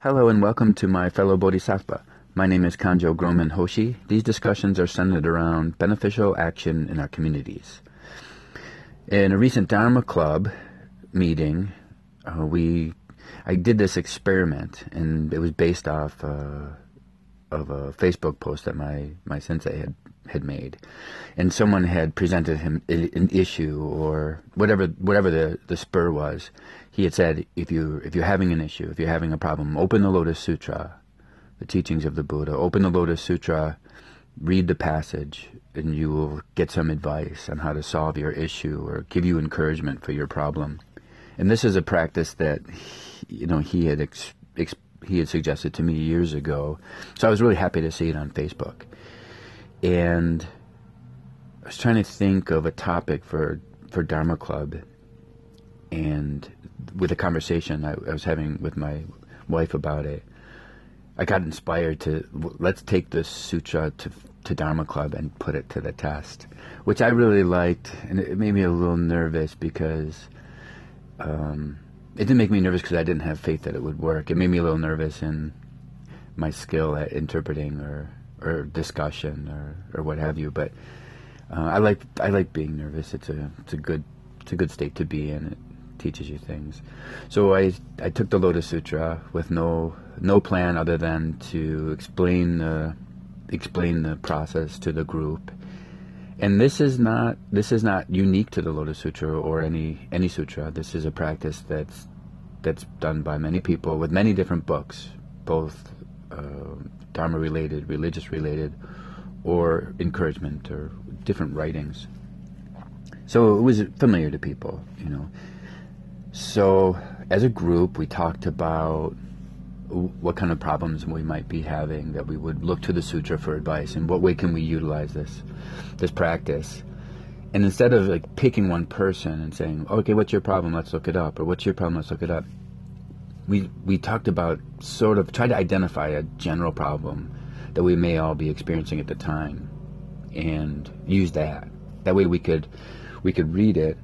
Hello and welcome to my fellow Bodhisattva. My name is Kanjo Groman Hoshi. These discussions are centered around beneficial action in our communities. In a recent Dharma Club meeting, uh, we I did this experiment, and it was based off uh, of a Facebook post that my my sensei had had made, and someone had presented him an issue or whatever whatever the, the spur was. He had said, if you if you're having an issue, if you're having a problem, open the Lotus Sutra, the teachings of the Buddha. Open the Lotus Sutra, read the passage, and you will get some advice on how to solve your issue or give you encouragement for your problem. And this is a practice that you know he had ex, he had suggested to me years ago. So I was really happy to see it on Facebook and I was trying to think of a topic for for Dharma Club, and with a conversation I, I was having with my wife about it, I got inspired to let's take this sutra to to Dharma Club and put it to the test, which I really liked, and it made me a little nervous because. Um, it didn't make me nervous because I didn't have faith that it would work. It made me a little nervous in my skill at interpreting or or discussion or, or what have you. But uh, I like I like being nervous. It's a it's a good it's a good state to be in. It teaches you things. So I I took the Lotus Sutra with no no plan other than to explain the explain the process to the group. And this is not this is not unique to the Lotus Sutra or any any sutra. This is a practice that's that's done by many people with many different books, both uh, Dharma related, religious related, or encouragement or different writings. So it was familiar to people, you know. So as a group, we talked about what kind of problems we might be having, that we would look to the sutra for advice, and what way can we utilize this, this practice. And instead of like picking one person and saying, okay, what's your problem? Let's look it up, or what's your problem? Let's look it up we we talked about sort of try to identify a general problem that we may all be experiencing at the time and use that that way we could we could read it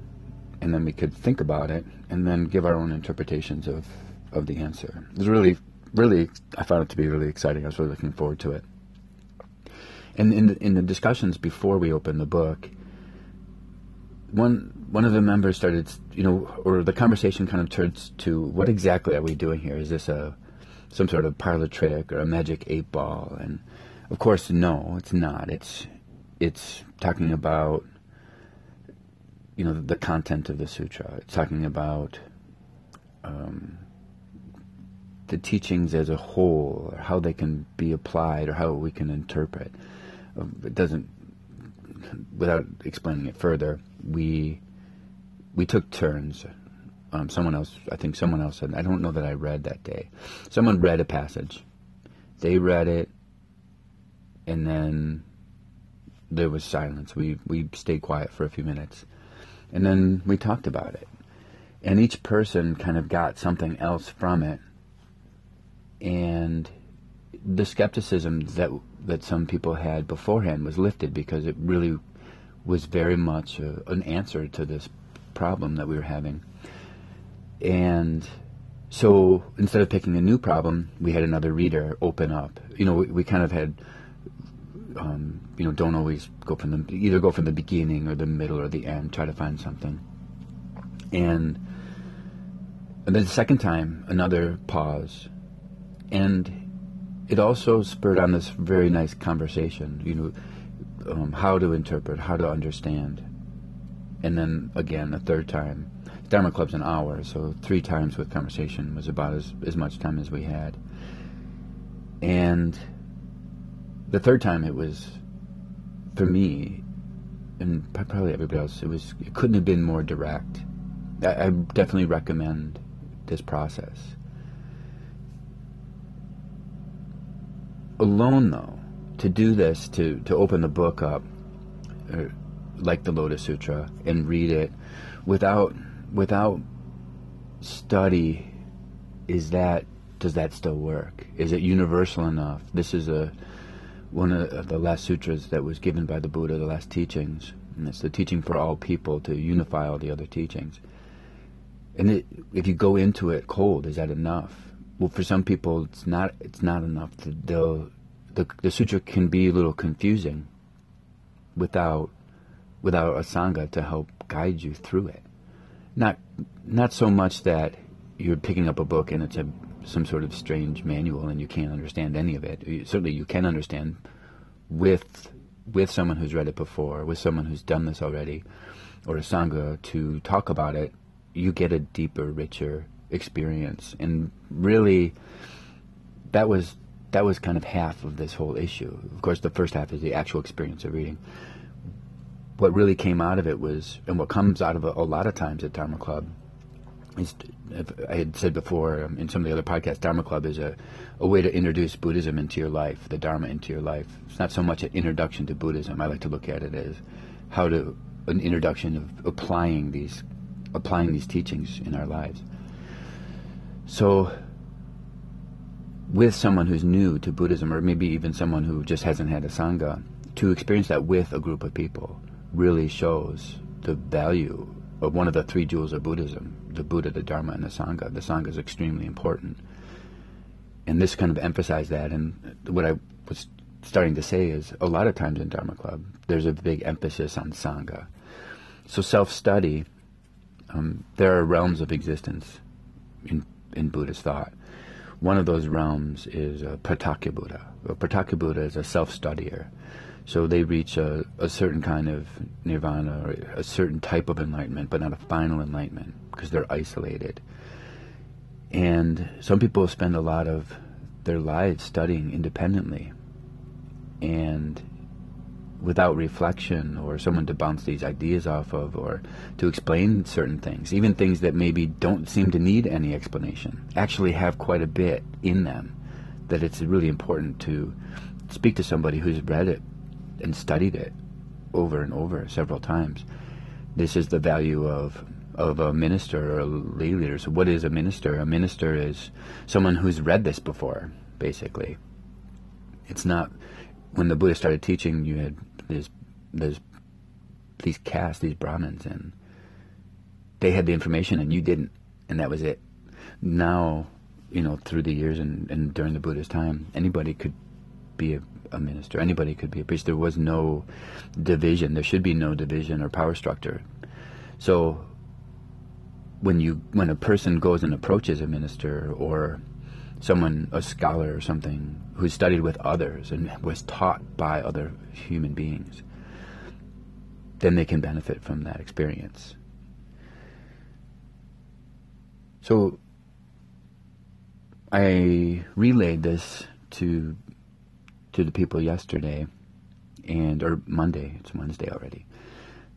and then we could think about it and then give our own interpretations of of the answer it was really really i found it to be really exciting i was really looking forward to it and in the, in the discussions before we opened the book one one of the members started, you know, or the conversation kind of turns to what exactly are we doing here? Is this a some sort of parlor trick or a magic eight ball? And of course, no, it's not. It's it's talking about you know the content of the sutra. It's talking about um, the teachings as a whole, or how they can be applied, or how we can interpret. Um, it doesn't, without explaining it further we we took turns. Um, someone else, I think someone else said, I don't know that I read that day. Someone read a passage. They read it, and then there was silence. We we stayed quiet for a few minutes, and then we talked about it. And each person kind of got something else from it, and the skepticism that that some people had beforehand was lifted because it really was very much a, an answer to this problem that we were having. And so instead of picking a new problem, we had another reader open up. You know, we, we kind of had, um, you know, don't always go from the either go from the beginning or the middle or the end. Try to find something. And, and then the second time, another pause, and it also spurred on this very nice conversation. You know um, how to interpret, how to understand. And then again, a third time. Dharma Club's an hour, so three times with conversation was about as, as much time as we had. And the third time it was, for me, and probably everybody else, it was it couldn't have been more direct. I, I definitely recommend this process. Alone, though, to do this, to, to open the book up, uh, like the Lotus Sutra, and read it without without study, is that does that still work? Is it universal enough? This is a one of the last sutras that was given by the Buddha, the last teachings, and it's the teaching for all people to unify all the other teachings. And it, if you go into it cold, is that enough? Well, for some people, it's not it's not enough. The, the the sutra can be a little confusing without without a sangha to help guide you through it. Not not so much that you're picking up a book and it's a some sort of strange manual and you can't understand any of it. Certainly, you can understand with with someone who's read it before, with someone who's done this already, or a sangha to talk about it. You get a deeper, richer experience, and really, that was that was kind of half of this whole issue. Of course, the first half is the actual experience of reading. What really came out of it was, and what comes out of it a lot of times at Dharma Club is, I had said before um, in some of the other podcasts, Dharma Club is a, a way to introduce Buddhism into your life, the Dharma into your life. It's not so much an introduction to Buddhism. I like to look at it as how to an introduction of applying these applying these teachings in our lives. So, with someone who's new to Buddhism, or maybe even someone who just hasn't had a sangha, to experience that with a group of people really shows the value of one of the three jewels of Buddhism the Buddha, the Dharma, and the Sangha. The Sangha is extremely important. And this kind of emphasized that. And what I was starting to say is a lot of times in Dharma Club, there's a big emphasis on Sangha. So self study, um, there are realms of existence in, in Buddhist thought. One of those realms is uh, a Pratyeka Buddha. A Pratyeka Buddha is a self studier. So they reach a, a certain kind of nirvana or a certain type of enlightenment, but not a final enlightenment because they're isolated. And some people spend a lot of their lives studying independently and without reflection or someone to bounce these ideas off of or to explain certain things, even things that maybe don't seem to need any explanation, actually have quite a bit in them that it's really important to speak to somebody who's read it and studied it over and over several times. This is the value of of a minister or a lay leader. So, what is a minister? A minister is someone who's read this before, basically. It's not when the Buddha started teaching. You had this, there's these castes, these Brahmins, and they had the information, and you didn't, and that was it. Now, you know, through the years and, and during the Buddha's time, anybody could be a a minister. Anybody could be a priest. There was no division. There should be no division or power structure. So when you when a person goes and approaches a minister or someone a scholar or something who studied with others and was taught by other human beings then they can benefit from that experience so i relayed this to to the people yesterday, and or Monday. It's Wednesday already.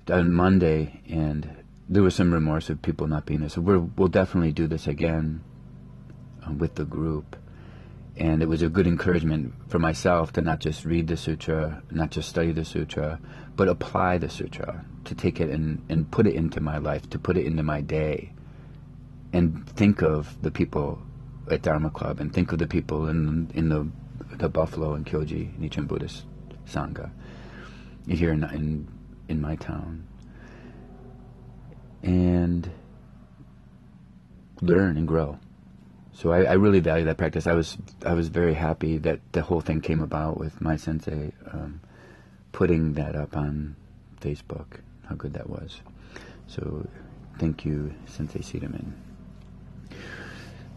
On Monday, and there was some remorse of people not being there. So we will definitely do this again uh, with the group. And it was a good encouragement for myself to not just read the sutra, not just study the sutra, but apply the sutra, to take it and, and put it into my life, to put it into my day, and think of the people at Dharma Club, and think of the people in in the the Buffalo and Kyoji Nichiren Buddhist Sangha here in, in, in my town. And learn and grow. So I, I, really value that practice. I was I was very happy that the whole thing came about with my sensei um, putting that up on Facebook. How good that was. So thank you, Sensei Siedemann.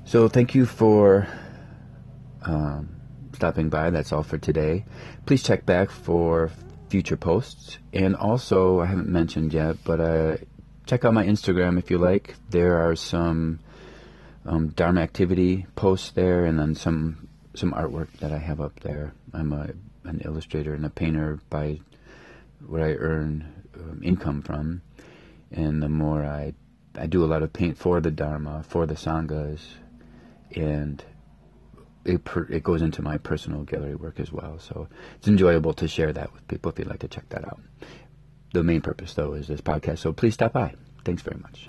So thank you for um, stopping by. That's all for today. Please check back for future posts. And also, I haven't mentioned yet, but uh, check out my Instagram if you like. There are some um, Dharma activity posts there, and then some some artwork that I have up there. I'm a an illustrator and a painter by what I earn um, income from, and the more I I do a lot of paint for the Dharma, for the sanghas, and it, per, it goes into my personal gallery work as well. So it's enjoyable to share that with people if you'd like to check that out. The main purpose, though, is this podcast. So please stop by. Thanks very much.